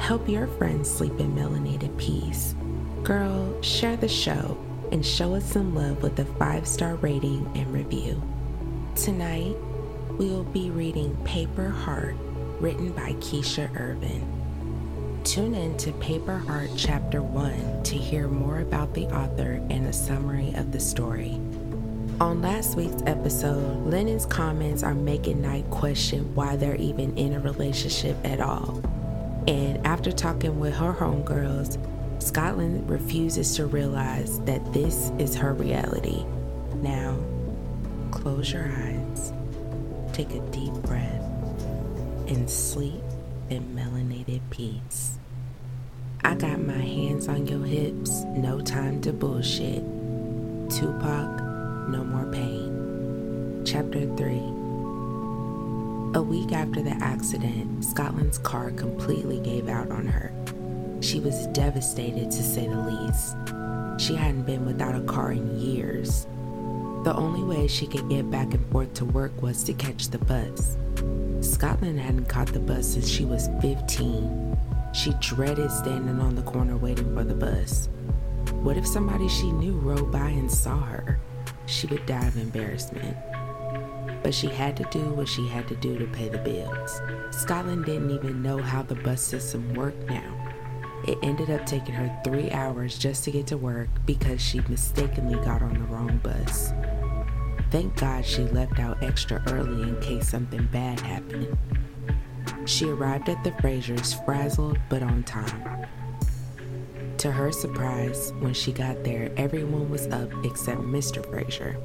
Help your friends sleep in melanated peace. Girl, share the show and show us some love with a five star rating and review. Tonight, we will be reading Paper Heart, written by Keisha Irvin. Tune in to Paper Heart Chapter 1 to hear more about the author and a summary of the story. On last week's episode, Lennon's comments are making Knight question why they're even in a relationship at all. And after talking with her homegirls, Scotland refuses to realize that this is her reality. Now, close your eyes, take a deep breath, and sleep in melanated peace. I got my hands on your hips, no time to bullshit. Tupac, no more pain. Chapter 3 a week after the accident, Scotland's car completely gave out on her. She was devastated to say the least. She hadn't been without a car in years. The only way she could get back and forth to work was to catch the bus. Scotland hadn't caught the bus since she was 15. She dreaded standing on the corner waiting for the bus. What if somebody she knew rode by and saw her? She would die of embarrassment but she had to do what she had to do to pay the bills. Scotland didn't even know how the bus system worked now. It ended up taking her three hours just to get to work because she mistakenly got on the wrong bus. Thank God she left out extra early in case something bad happened. She arrived at the Frasers frazzled but on time. To her surprise, when she got there, everyone was up except Mr. Fraser.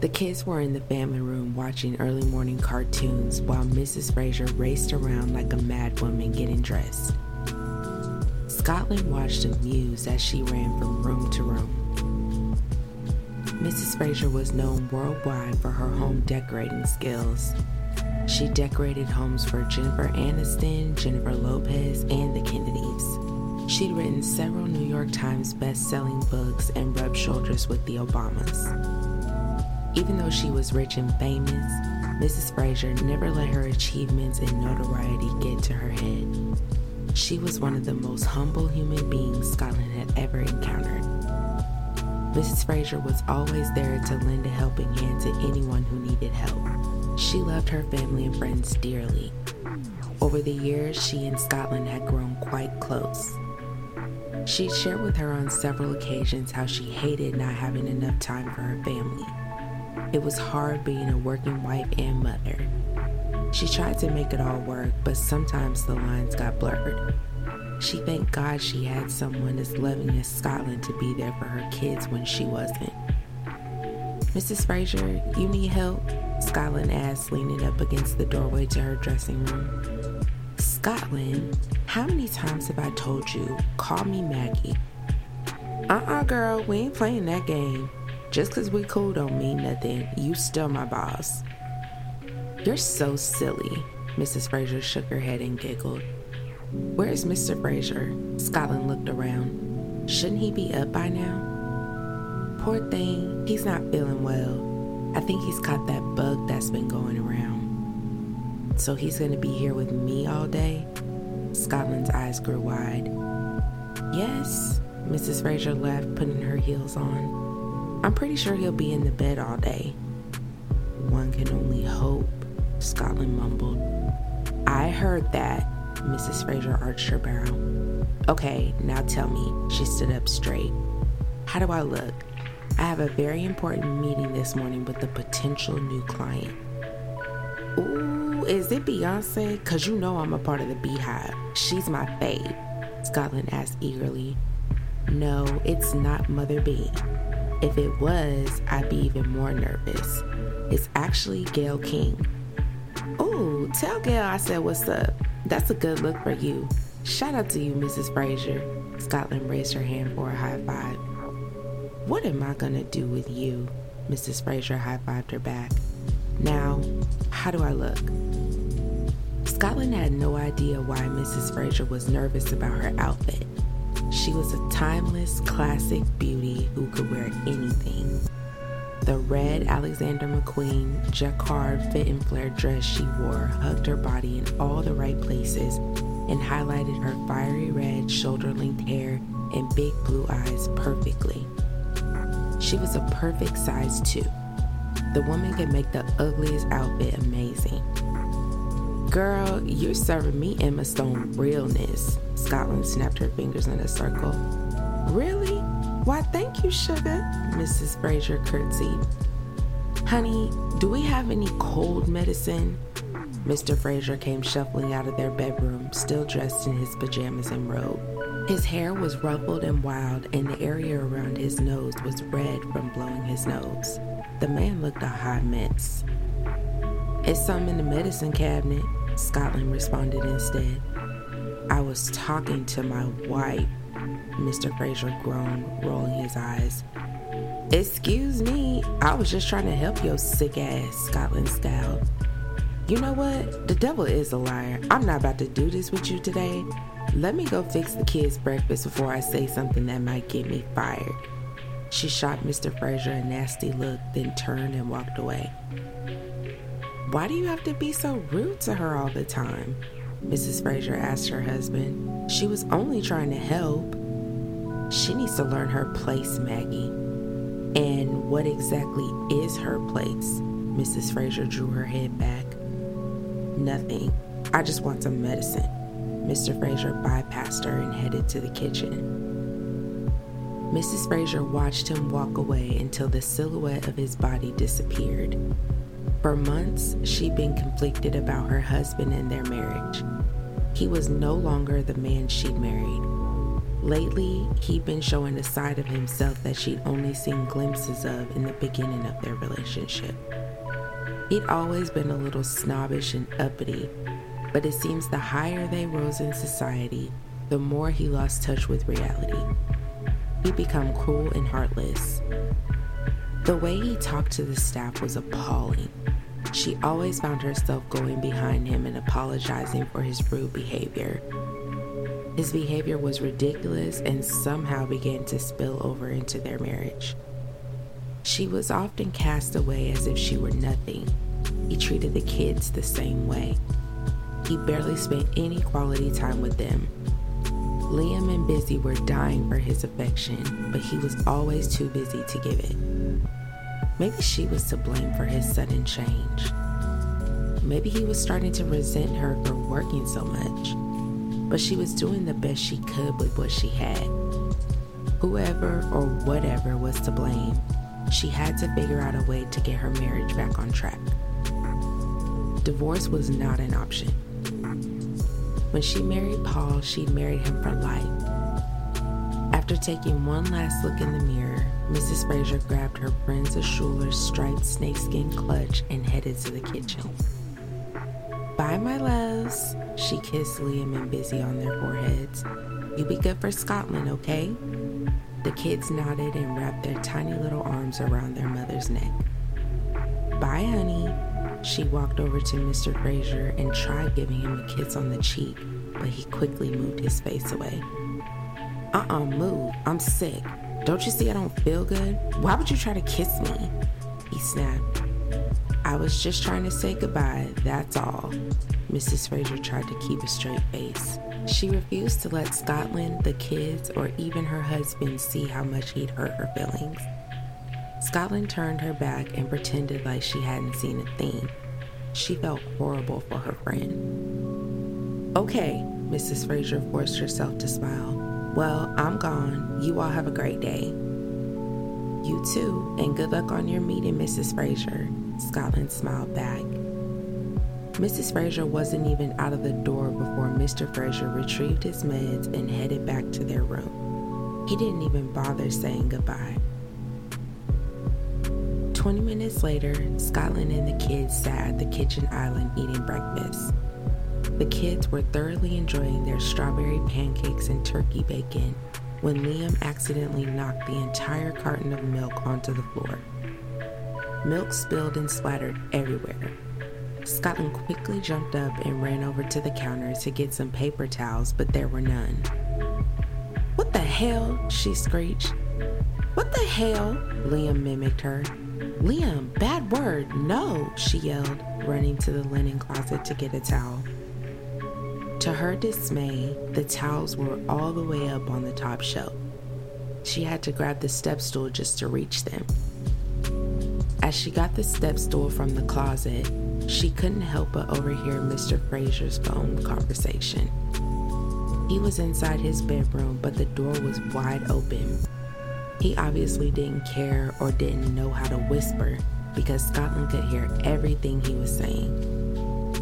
The kids were in the family room watching early morning cartoons while Mrs. Fraser raced around like a madwoman getting dressed. Scotland watched amused as she ran from room to room. Mrs. Fraser was known worldwide for her home decorating skills. She decorated homes for Jennifer Aniston, Jennifer Lopez, and the Kennedys. She'd written several New York Times best-selling books and rubbed shoulders with the Obamas. Even though she was rich and famous, Mrs. Fraser never let her achievements and notoriety get to her head. She was one of the most humble human beings Scotland had ever encountered. Mrs. Fraser was always there to lend a helping hand to anyone who needed help. She loved her family and friends dearly. Over the years, she and Scotland had grown quite close. She shared with her on several occasions how she hated not having enough time for her family. It was hard being a working wife and mother. She tried to make it all work, but sometimes the lines got blurred. She thanked God she had someone as loving as Scotland to be there for her kids when she wasn't. Mrs. Fraser, you need help? Scotland asked, leaning up against the doorway to her dressing room. Scotland, how many times have I told you, call me Maggie? Uh uh girl, we ain't playing that game. Just because we cool don't mean nothing. You still my boss. You're so silly. Mrs. Fraser shook her head and giggled. Where's Mr. Fraser? Scotland looked around. Shouldn't he be up by now? Poor thing, he's not feeling well. I think he's caught that bug that's been going around. So he's gonna be here with me all day? Scotland's eyes grew wide. Yes, Mrs. Fraser laughed, putting her heels on. I'm pretty sure he'll be in the bed all day. One can only hope, Scotland mumbled. I heard that, Mrs. Fraser arched her brow. Okay, now tell me. She stood up straight. How do I look? I have a very important meeting this morning with a potential new client. Ooh, is it Beyonce? Cause you know I'm a part of the BeyHive. She's my fave. Scotland asked eagerly. No, it's not Mother B. If it was, I'd be even more nervous. It's actually Gayle King. Oh, tell Gayle I said what's up. That's a good look for you. Shout out to you, Mrs. Fraser. Scotland raised her hand for a high five. What am I gonna do with you? Mrs. Fraser high fived her back. Now, how do I look? Scotland had no idea why Mrs. Fraser was nervous about her outfit. She was a timeless, classic beauty who could wear anything. The red Alexander McQueen jacquard fit and flare dress she wore hugged her body in all the right places and highlighted her fiery red shoulder length hair and big blue eyes perfectly. She was a perfect size two. The woman could make the ugliest outfit amazing. Girl, you're serving me Emma Stone realness. Scotland snapped her fingers in a circle. Really? Why, thank you, sugar, Mrs. Fraser curtsied. Honey, do we have any cold medicine? Mr. Fraser came shuffling out of their bedroom, still dressed in his pajamas and robe. His hair was ruffled and wild, and the area around his nose was red from blowing his nose. The man looked a hot mess. It's some in the medicine cabinet, Scotland responded instead. I was talking to my wife, Mr. Fraser groaned, rolling his eyes. Excuse me, I was just trying to help your sick ass, Scotland scowled. You know what? The devil is a liar. I'm not about to do this with you today. Let me go fix the kids' breakfast before I say something that might get me fired. She shot Mr. Fraser a nasty look, then turned and walked away. Why do you have to be so rude to her all the time? Mrs. Fraser asked her husband. She was only trying to help. She needs to learn her place, Maggie. And what exactly is her place? Mrs. Fraser drew her head back. Nothing. I just want some medicine. Mr. Fraser bypassed her and headed to the kitchen. Mrs. Fraser watched him walk away until the silhouette of his body disappeared. For months, she'd been conflicted about her husband and their marriage. He was no longer the man she'd married. Lately, he'd been showing a side of himself that she'd only seen glimpses of in the beginning of their relationship. He'd always been a little snobbish and uppity, but it seems the higher they rose in society, the more he lost touch with reality. He'd become cruel and heartless. The way he talked to the staff was appalling. She always found herself going behind him and apologizing for his rude behavior. His behavior was ridiculous and somehow began to spill over into their marriage. She was often cast away as if she were nothing. He treated the kids the same way. He barely spent any quality time with them. Liam and Busy were dying for his affection, but he was always too busy to give it. Maybe she was to blame for his sudden change. Maybe he was starting to resent her for working so much, but she was doing the best she could with what she had. Whoever or whatever was to blame, she had to figure out a way to get her marriage back on track. Divorce was not an option. When she married Paul, she married him for life. After taking one last look in the mirror, Mrs. Fraser grabbed her Proenza Schouler's striped snakeskin clutch and headed to the kitchen. Bye, my loves. She kissed Liam and Busy on their foreheads. You be good for Scotland, okay? The kids nodded and wrapped their tiny little arms around their mother's neck. Bye, honey. She walked over to Mr. Fraser and tried giving him a kiss on the cheek, but he quickly moved his face away. Uh uh move. I'm sick. Don't you see I don't feel good? Why would you try to kiss me? He snapped. I was just trying to say goodbye, that's all. Mrs. Fraser tried to keep a straight face. She refused to let Scotland, the kids, or even her husband see how much he'd hurt her feelings. Scotland turned her back and pretended like she hadn't seen a thing. She felt horrible for her friend. Okay, Mrs. Fraser forced herself to smile. Well, I'm gone. You all have a great day. You too, and good luck on your meeting, Mrs. Fraser. Scotland smiled back. Mrs. Fraser wasn't even out of the door before Mr. Fraser retrieved his meds and headed back to their room. He didn't even bother saying goodbye. Twenty minutes later, Scotland and the kids sat at the kitchen island eating breakfast. The kids were thoroughly enjoying their strawberry pancakes and turkey bacon when Liam accidentally knocked the entire carton of milk onto the floor. Milk spilled and splattered everywhere. Scotland quickly jumped up and ran over to the counter to get some paper towels, but there were none. What the hell? she screeched. What the hell? Liam mimicked her. Liam, bad word, no, she yelled, running to the linen closet to get a towel. To her dismay, the towels were all the way up on the top shelf. She had to grab the step stool just to reach them. As she got the step stool from the closet, she couldn't help but overhear Mr. Fraser's phone conversation. He was inside his bedroom, but the door was wide open. He obviously didn't care or didn't know how to whisper because Scotland could hear everything he was saying.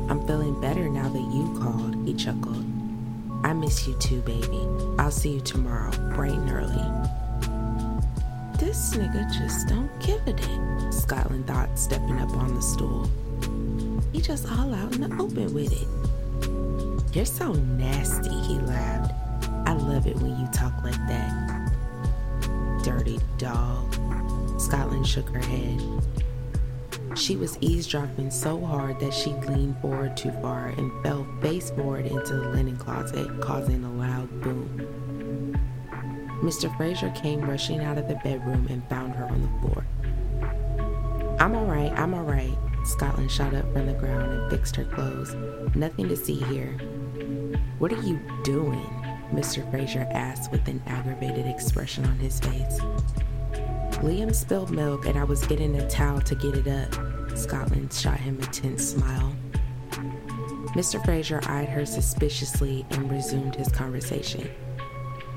I'm feeling better now that you called, he chuckled. I miss you too, baby. I'll see you tomorrow, bright and early. This nigga just don't give a damn, Scotland thought, stepping up on the stool. He just all out in the open with it. You're so nasty, he laughed. I love it when you talk like that. Dirty dog. Scotland shook her head. She was eavesdropping so hard that she leaned forward too far and fell face forward into the linen closet, causing a loud boom. Mr. Fraser came rushing out of the bedroom and found her on the floor. I'm all right, I'm all right. Scotland shot up from the ground and fixed her clothes. Nothing to see here. What are you doing? Mr. Fraser asked with an aggravated expression on his face. Liam spilled milk and I was getting a towel to get it up. Scotland shot him a tense smile. Mr. Fraser eyed her suspiciously and resumed his conversation.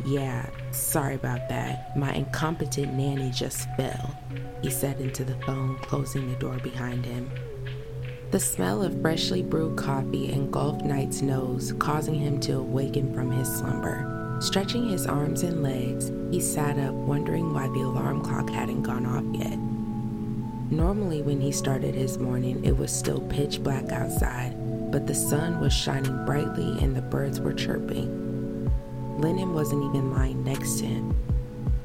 Yeah, sorry about that. My incompetent nanny just fell, he said into the phone, closing the door behind him. The smell of freshly brewed coffee engulfed Knight's nose, causing him to awaken from his slumber. Stretching his arms and legs, he sat up, wondering why the alarm clock hadn't gone off yet. Normally, when he started his morning, it was still pitch black outside, but the sun was shining brightly and the birds were chirping. Lennon wasn't even lying next to him.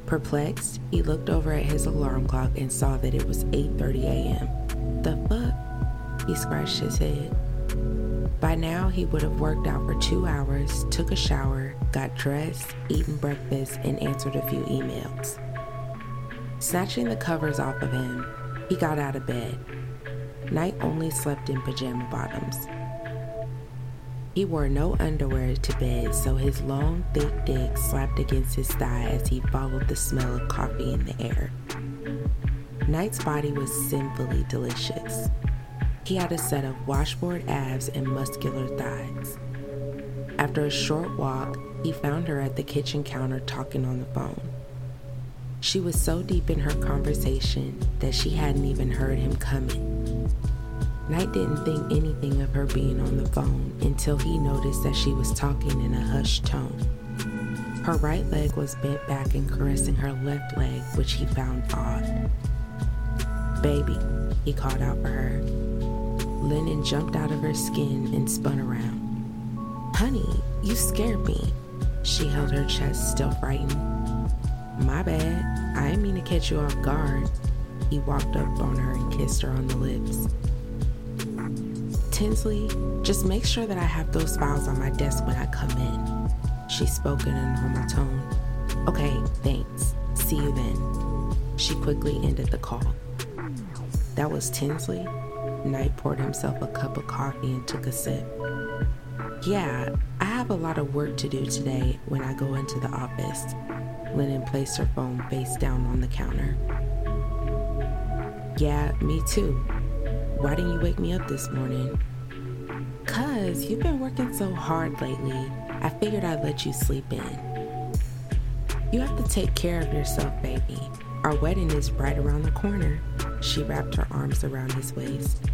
Perplexed, he looked over at his alarm clock and saw that it was 8:30 a.m. The fuck? He scratched his head. By now, he would have worked out for two hours, took a shower, got dressed, eaten breakfast, and answered a few emails. Snatching the covers off of him, he got out of bed. Knight only slept in pajama bottoms. He wore no underwear to bed, so his long, thick dick slapped against his thigh as he followed the smell of coffee in the air. Knight's body was sinfully delicious. He had a set of washboard abs and muscular thighs. After a short walk, he found her at the kitchen counter talking on the phone. She was so deep in her conversation that she hadn't even heard him coming. Knight didn't think anything of her being on the phone until he noticed that she was talking in a hushed tone. Her right leg was bent back and caressing her left leg, which he found odd. Baby, he called out for her. Lennon jumped out of her skin and spun around. Honey, you scared me. She held her chest, still frightened. My bad. I didn't mean to catch you off guard. He walked up on her and kissed her on the lips. Tinsley, just make sure that I have those files on my desk when I come in. She spoke in a normal tone. Okay, thanks. See you then. She quickly ended the call. That was Tinsley? Knight poured himself a cup of coffee and took a sip. Yeah, I have a lot of work to do today when I go into the office. Lennon placed her phone face down on the counter. Yeah, me too. Why didn't you wake me up this morning? Cuz you've been working so hard lately. I figured I'd let you sleep in. You have to take care of yourself, baby. Our wedding is right around the corner. She wrapped her arms around his waist.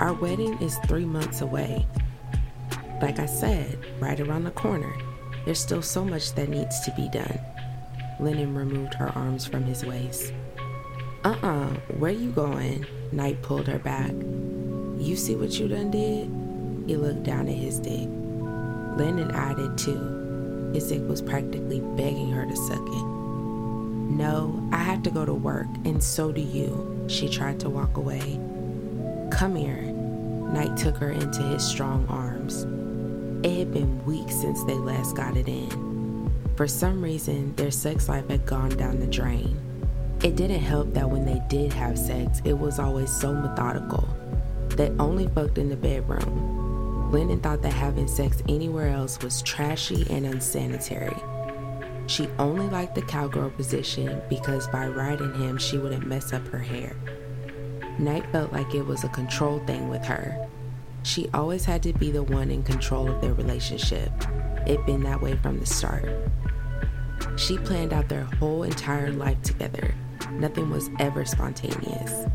Our wedding is three months away. Like I said, right around the corner. There's still so much that needs to be done. Lennon removed her arms from his waist. Uh uh-uh, uh, where you going? Knight pulled her back. You see what you done did? he looked down at his dick. Lennon eyed it too. His dick was practically begging her to suck it. No, I have to go to work, and so do you. She tried to walk away. Come here. Knight took her into his strong arms. It had been weeks since they last got it in. For some reason, their sex life had gone down the drain. It didn't help that when they did have sex, it was always so methodical. They only fucked in the bedroom. Lennon thought that having sex anywhere else was trashy and unsanitary. She only liked the cowgirl position because by riding him, she wouldn't mess up her hair. Knight felt like it was a control thing with her. She always had to be the one in control of their relationship. It'd been that way from the start. She planned out their whole entire life together Nothing was ever spontaneous.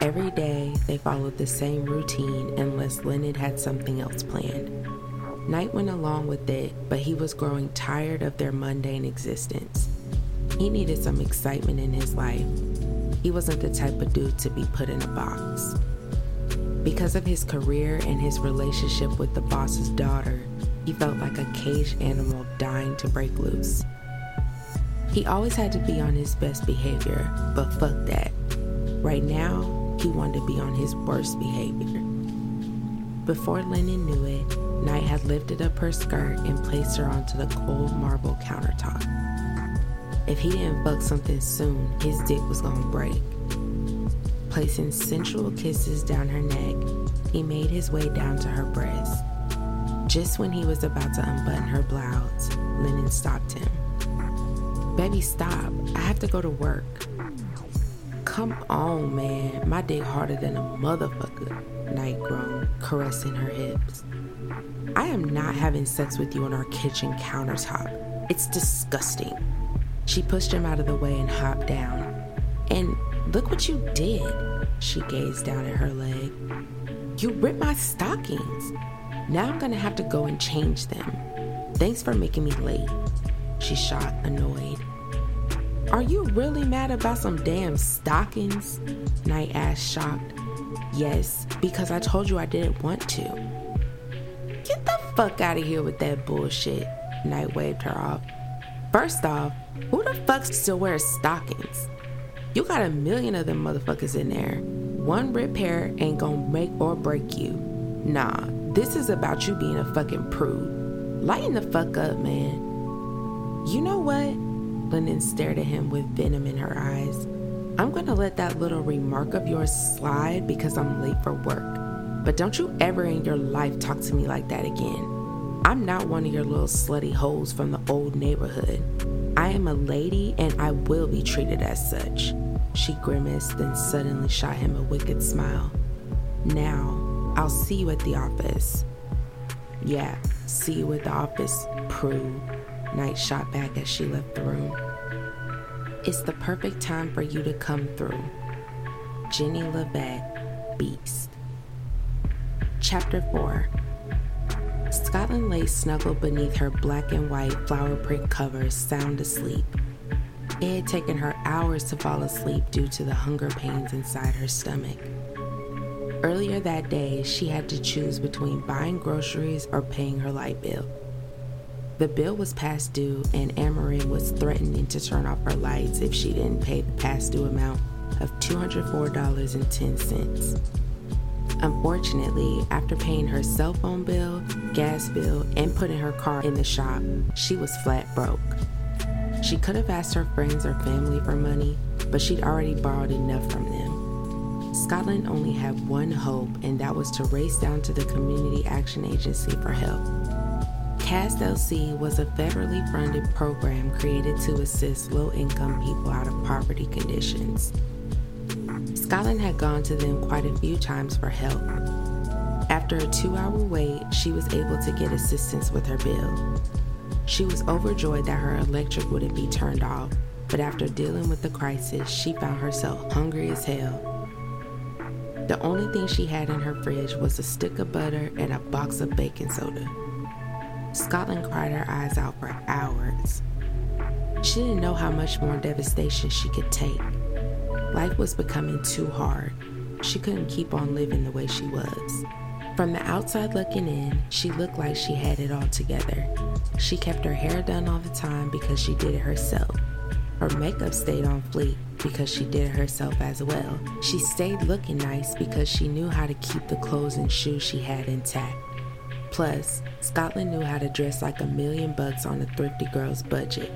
Every day, they followed the same routine unless Leonard had something else planned. Knight went along with it, but he was growing tired of their mundane existence. He needed some excitement in his life. He wasn't the type of dude to be put in a box. Because of his career and his relationship with the boss's daughter, he felt like a caged animal dying to break loose. He always had to be on his best behavior, but fuck that. Right now, he wanted to be on his worst behavior. Before Lennon knew it, Knight had lifted up her skirt and placed her onto the cold marble countertop. If he didn't fuck something soon, his dick was gonna break. Placing sensual kisses down her neck, he made his way down to her breast. Just when he was about to unbutton her blouse, Lennon stopped him. Baby, stop. I have to go to work. Come on, man. My dick harder than a motherfucker. Knight groaned, caressing her hips. I am not having sex with you on our kitchen countertop. It's disgusting. She pushed him out of the way and hopped down. And look what you did. She gazed down at her leg. You ripped my stockings. Now I'm gonna have to go and change them. Thanks for making me late. She shot, annoyed. Are you really mad about some damn stockings? Knight asked, shocked. Yes, because I told you I didn't want to. Get the fuck out of here with that bullshit. Knight waved her off. First off, who the fuck still wears stockings? You got a million of them motherfuckers in there. One rip pair ain't gonna make or break you. Nah, this is about you being a fucking prude. Lighten the fuck up, man. You know what? Lennon stared at him with venom in her eyes. I'm gonna let that little remark of yours slide because I'm late for work. But don't you ever in your life talk to me like that again. I'm not one of your little slutty hoes from the old neighborhood. I am a lady and I will be treated as such. She grimaced, then suddenly shot him a wicked smile. Now, I'll see you at the office. Yeah, see you at the office, Prue. Knight shot back as she left the room. It's the perfect time for you to come through. Jenny LaVette, Beast. Chapter 4 Scotland lay snuggled beneath her black and white flower print covers, sound asleep. It had taken her hours to fall asleep due to the hunger pains inside her stomach. Earlier that day, she had to choose between buying groceries or paying her light bill. The bill was past due, and Ameren was threatening to turn off her lights if she didn't pay the past due amount of $204.10. Unfortunately, after paying her cell phone bill, gas bill, and putting her car in the shop, she was flat broke. She could have asked her friends or family for money, but she'd already borrowed enough from them. Scotland only had one hope, and that was to race down to the Community Action Agency for help. CAST LC was a federally funded program created to assist low income people out of poverty conditions. Scotland had gone to them quite a few times for help. After a two hour wait, she was able to get assistance with her bill. She was overjoyed that her electric wouldn't be turned off, but after dealing with the crisis, she found herself hungry as hell. The only thing she had in her fridge was a stick of butter and a box of baking soda. Scotland cried her eyes out for hours. She didn't know how much more devastation she could take. Life was becoming too hard. She couldn't keep on living the way she was. From the outside looking in, she looked like she had it all together. She kept her hair done all the time because she did it herself. Her makeup stayed on fleek because she did it herself as well. She stayed looking nice because she knew how to keep the clothes and shoes she had intact. Plus, Scotland knew how to dress like a million bucks on a thrifty girl's budget.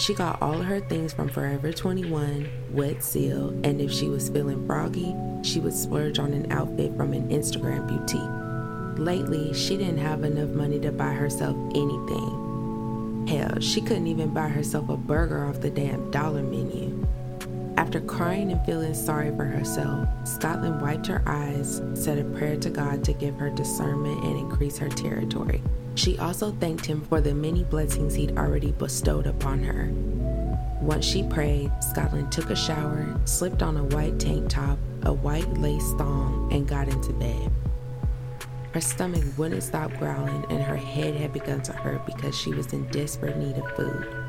She got all her things from Forever 21, Wet Seal, and if she was feeling froggy, she would splurge on an outfit from an Instagram boutique. Lately, she didn't have enough money to buy herself anything. Hell, she couldn't even buy herself a burger off the damn dollar menu. After crying and feeling sorry for herself, Scotland wiped her eyes, said a prayer to God to give her discernment and increase her territory. She also thanked him for the many blessings he'd already bestowed upon her. Once she prayed, Scotland took a shower, slipped on a white tank top, a white lace thong, and got into bed. Her stomach wouldn't stop growling, and her head had begun to hurt because she was in desperate need of food.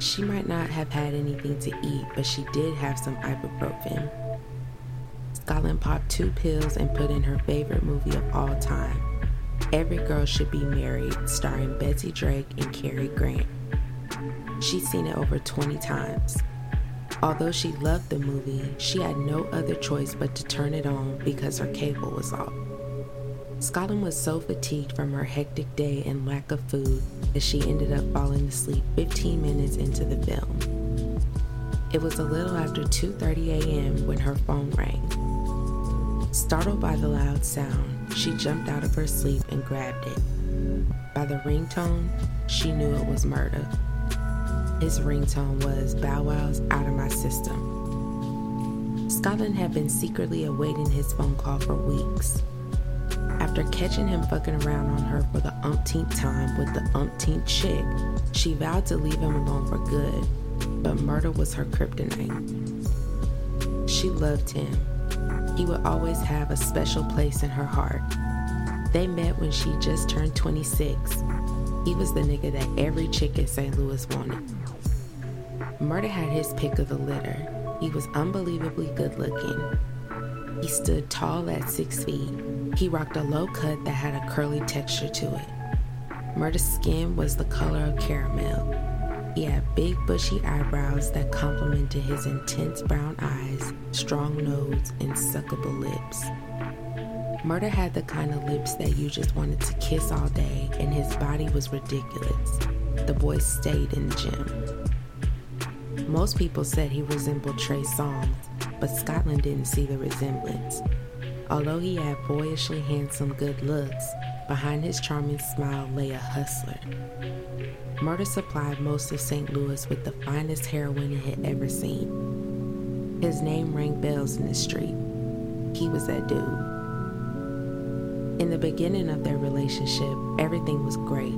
She might not have had anything to eat, but she did have some ibuprofen. Scotland popped two pills and put in her favorite movie of all time, Every Girl Should Be Married, starring Betsy Drake and Cary Grant. She'd seen it over 20 times. Although she loved the movie, she had no other choice but to turn it on because her cable was off. Scotland was so fatigued from her hectic day and lack of food that she ended up falling asleep 15 minutes into the film. It was a little after 2:30 a.m. when her phone rang. Startled by the loud sound, she jumped out of her sleep and grabbed it. By the ringtone, she knew it was Murda. His ringtone was Bow Wow's Out of My System. Scotland had been secretly awaiting his phone call for weeks. After catching him fucking around on her for the umpteenth time with the umpteenth chick, she vowed to leave him alone for good, but Murda was her kryptonite. She loved him he would always have a special place in her heart. They met when she just turned 26. He was the nigga that every chick in St. Louis wanted. Murda had his pick of the litter. He was unbelievably good looking. He stood tall at six feet. He rocked a low cut that had a curly texture to it. Murda's skin was the color of caramel. He had big, bushy eyebrows that complemented his intense brown eyes, strong nose, and suckable lips. Murda had the kind of lips that you just wanted to kiss all day, and his body was ridiculous. The boy stayed in the gym. Most people said he resembled Trey Songz, but Scotland didn't see the resemblance. Although he had boyishly handsome good looks, behind his charming smile lay a hustler. Murda supplied most of St. Louis with the finest heroin it had ever seen. His name rang bells in the street. He was that dude. In the beginning of their relationship, everything was great.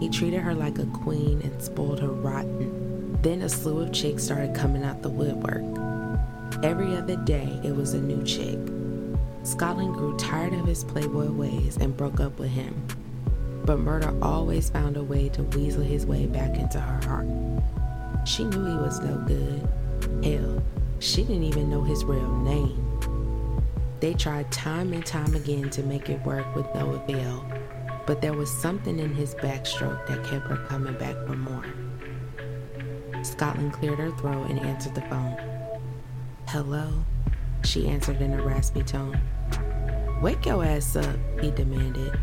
He treated her like a queen and spoiled her rotten. Then a slew of chicks started coming out the woodwork. Every other day, it was a new chick. Scotland grew tired of his playboy ways and broke up with him but Murda always found a way to weasel his way back into her heart. She knew he was no good. Hell, she didn't even know his real name. They tried time and time again to make it work with no avail, but there was something in his backstroke that kept her coming back for more. Scotland cleared her throat and answered the phone. Hello? She answered in a raspy tone. Wake your ass up, he demanded.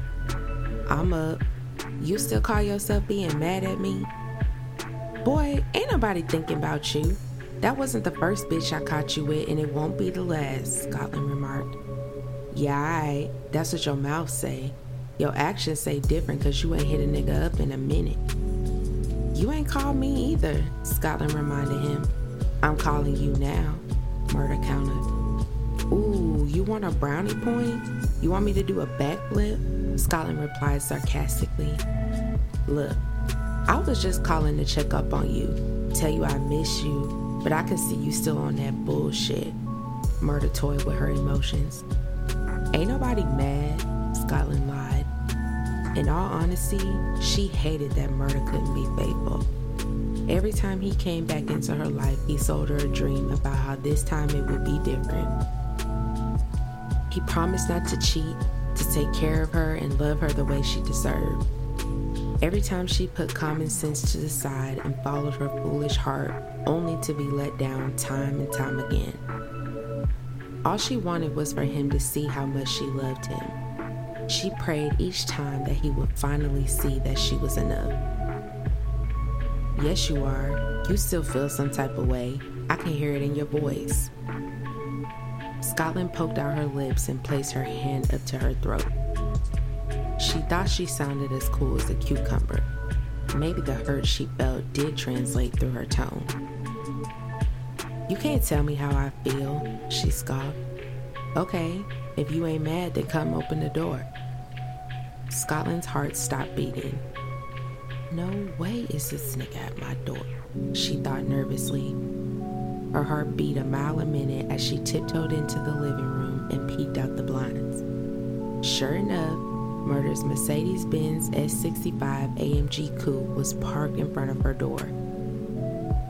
I'm up. You still call yourself being mad at me? Boy, ain't nobody thinking about you. That wasn't the first bitch I caught you with, and it won't be the last, Scotland remarked. Yeah, I. That's what your mouth say. Your actions say different because you ain't hit a nigga up in a minute. You ain't called me either, Scotland reminded him. I'm calling you now, Murda countered. Ooh, you want a brownie point? You want me to do a backflip? Scotland replied sarcastically. Look, I was just calling to check up on you, tell you I miss you, but I can see you still on that bullshit. Murda toyed with her emotions. Ain't nobody mad, Scotland lied. In all honesty, she hated that Murda couldn't be faithful. Every time he came back into her life, he sold her a dream about how this time it would be different. He promised not to cheat, to take care of her and love her the way she deserved. Every time she put common sense to the side and followed her foolish heart, only to be let down time and time again. All she wanted was for him to see how much she loved him. She prayed each time that he would finally see that she was enough. Yes, you are. You still feel some type of way. I can hear it in your voice. Scotland poked out her lips and placed her hand up to her throat. She thought she sounded as cool as a cucumber. Maybe the hurt she felt did translate through her tone. You can't tell me how I feel, she scoffed. Okay, if you ain't mad, then come open the door. Scotland's heart stopped beating. No way is this nigga at my door, she thought nervously. Her heart beat a mile a minute as she tiptoed into the living room and peeked out the blinds. Sure enough, Murda's Mercedes Benz S65 AMG Coupe was parked in front of her door.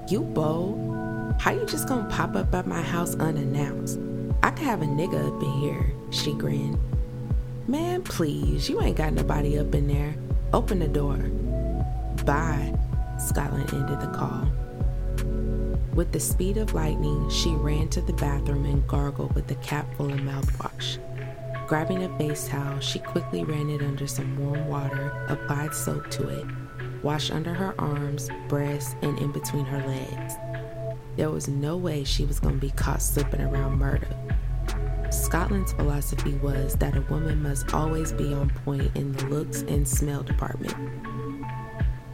You bold? How you just gonna pop up at my house unannounced? I could have a nigga up in here, she grinned. Man, please, you ain't got nobody up in there. Open the door. Bye. Scotland ended the call. With the speed of lightning, she ran to the bathroom and gargled with a cap full of mouthwash. Grabbing a face towel, she quickly ran it under some warm water, applied soap to it, washed under her arms, breasts, and in between her legs. There was no way she was going to be caught slipping around Murda. Scotland's philosophy was that a woman must always be on point in the looks and smell department.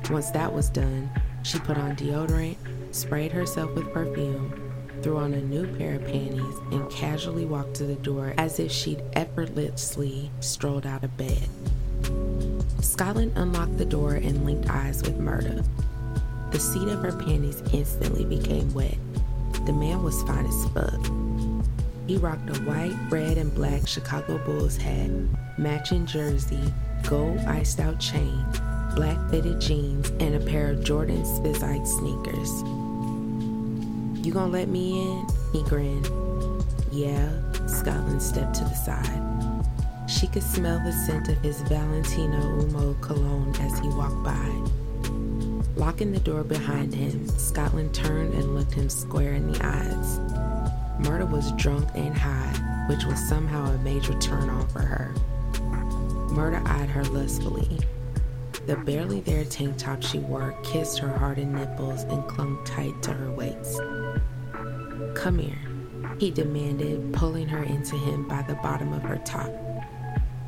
Once that was done, she put on deodorant, sprayed herself with perfume, threw on a new pair of panties, and casually walked to the door as if she'd effortlessly strolled out of bed. Scotland unlocked the door and linked eyes with Murda. The seat of her panties instantly became wet. The man was fine as fuck. He rocked a white, red, and black Chicago Bulls hat, matching jersey, gold iced out chain, black fitted jeans, and a pair of Jordan Spizike sneakers. You gonna let me in? He grinned. Yeah, Scotland stepped to the side. She could smell the scent of his Valentino Uomo cologne as he walked by. Locking the door behind him, Scotland turned and looked him square in the eyes. Murda was drunk and high, which was somehow a major turn on for her. Murda eyed her lustfully. The barely there tank top she wore kissed her hardened nipples and clung tight to her waist. Come here, he demanded, pulling her into him by the bottom of her top.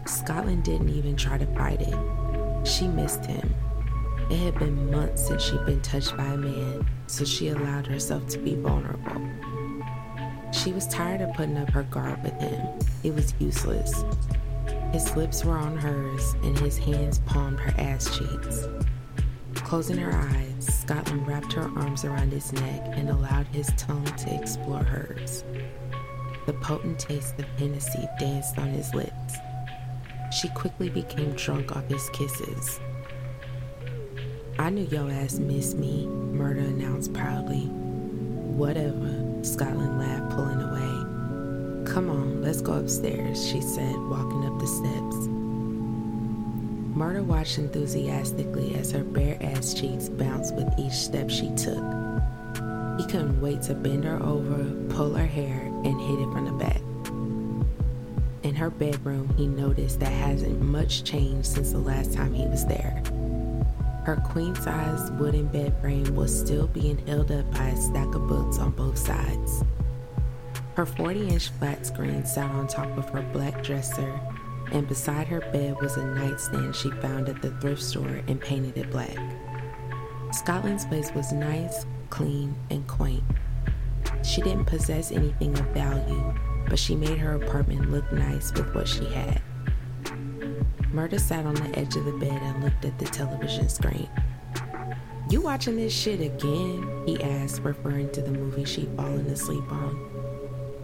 Scotland didn't even try to fight it. She missed him. It had been months since she'd been touched by a man, so she allowed herself to be vulnerable. She was tired of putting up her guard with him. It was useless. His lips were on hers, and his hands palmed her ass cheeks. Closing her eyes, Scotland wrapped her arms around his neck and allowed his tongue to explore hers. The potent taste of Hennessy danced on his lips. She quickly became drunk off his kisses. I knew your ass missed me, Murda announced proudly. Whatever, Scotland laughed, pulling away. Come on, let's go upstairs, she said, walking up the steps. Murda watched enthusiastically as her bare ass cheeks bounced with each step she took. He couldn't wait to bend her over, pull her hair, and hit it from the back. In her bedroom, he noticed that hasn't much changed since the last time he was there. Her queen size wooden bed frame was still being held up by a stack of books on both sides. Her 40 inch flat screen sat on top of her black dresser, and beside her bed was a nightstand she found at the thrift store and painted it black. Scotland's place was nice, clean, and quaint. She didn't possess anything of value, but she made her apartment look nice with what she had. Murda sat on the edge of the bed and looked at the television screen. You watching this shit again? He asked, referring to the movie she'd fallen asleep on.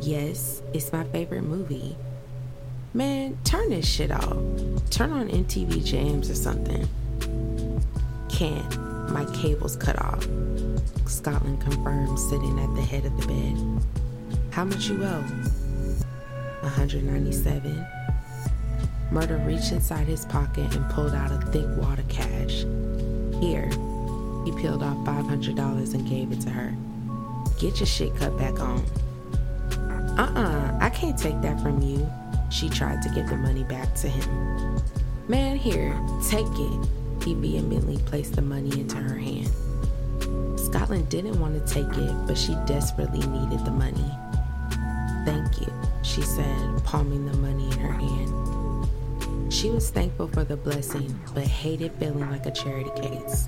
Yes, it's my favorite movie. Man, turn this shit off. Turn on MTV Jams or something. Can't. My cable's cut off. Scotland confirmed, sitting at the head of the bed. How much you owe? 197. Murda reached inside his pocket and pulled out a thick wad of cash. Here, he peeled off $500 and gave it to her. Get your shit cut back on. Uh uh I can't take that from you. She tried to give the money back to him. Man, here, take it. He vehemently placed the money into her hand. Scotland didn't want to take it, but she desperately needed the money. Thank you, she said, palming the money in her hand. She was thankful for the blessing, but hated feeling like a charity case.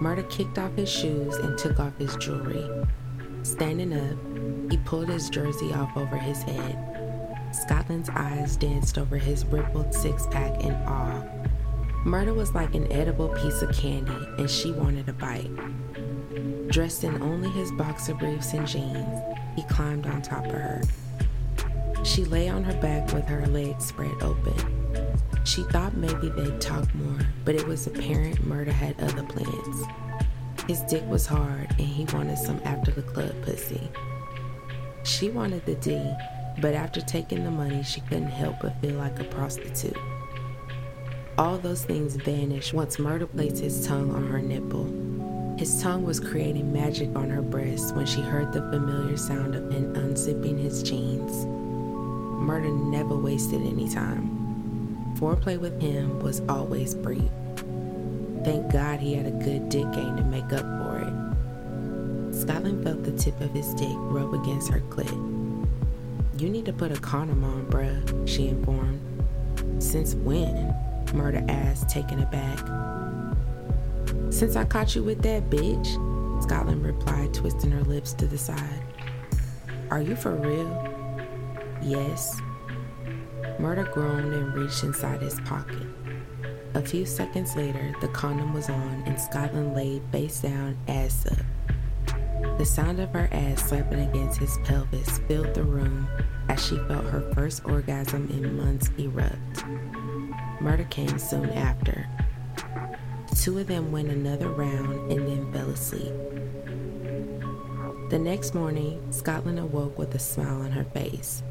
Murda kicked off his shoes and took off his jewelry. Standing up, he pulled his jersey off over his head. Scotland's eyes danced over his rippled six pack in awe. Murda was like an edible piece of candy, and she wanted a bite. Dressed in only his boxer briefs and jeans, he climbed on top of her. She lay on her back with her legs spread open. She thought maybe they'd talk more, but it was apparent Murda had other plans. His dick was hard and he wanted some after the club pussy. She wanted the D, but after taking the money, she couldn't help but feel like a prostitute. All those things vanished once Murda placed his tongue on her nipple. His tongue was creating magic on her breast when she heard the familiar sound of him unzipping his jeans. Murda never wasted any time. Foreplay with him was always brief. Thank God he had a good dick game to make up for it. Scotland felt the tip of his dick rub against her clit. You need to put a condom on, bruh, she informed. Since when? Murda asked, taken aback. Since I caught you with that bitch, Scotland replied, twisting her lips to the side. Are you for real? Yes. Murda groaned and reached inside his pocket. A few seconds later, the condom was on and Scotland lay face down, ass up. The sound of her ass slapping against his pelvis filled the room as she felt her first orgasm in months erupt. Murda came soon after. Two of them went another round and then fell asleep. The next morning, Scotland awoke with a smile on her face.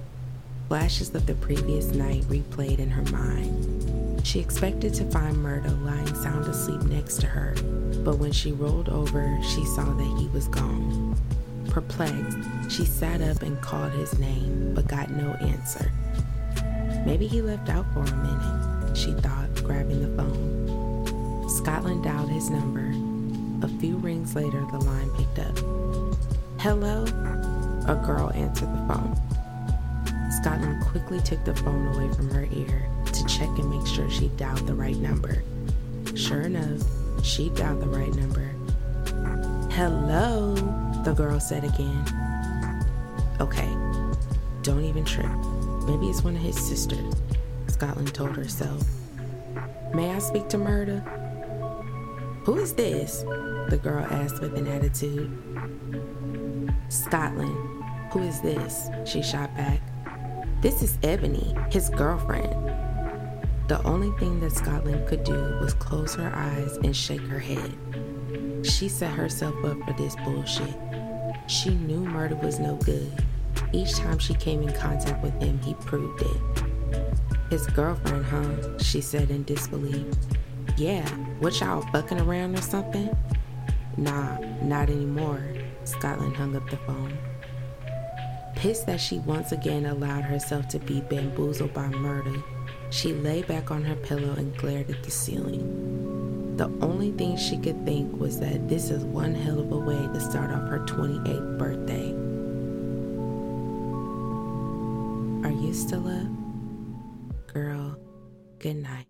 Flashes of the previous night replayed in her mind. She expected to find Murda lying sound asleep next to her, but when she rolled over, she saw that he was gone. Perplexed, she sat up and called his name, but got no answer. Maybe he left out for a minute, she thought, grabbing the phone. Scotland dialed his number. A few rings later, the line picked up. Hello? A girl answered the phone. Scotland quickly took the phone away from her ear check and make sure she dialed the right number. Sure enough, she dialed the right number. Hello, the girl said again. Okay, don't even trip. Maybe it's one of his sisters, Scotland told herself. May I speak to Murda? Who is this? The girl asked with an attitude. Scotland, who is this? She shot back. This is Ebony, his girlfriend. The only thing that Scotland could do was close her eyes and shake her head. She set herself up for this bullshit. She knew Murda was no good. Each time she came in contact with him, he proved it. His girlfriend, huh? She said in disbelief. Yeah, what y'all fucking around or something? Nah, not anymore. Scotland hung up the phone. Pissed that she once again allowed herself to be bamboozled by Murda, she lay back on her pillow and glared at the ceiling. The only thing she could think was that this is one hell of a way to start off her 28th birthday. Are you still up? Girl, good night.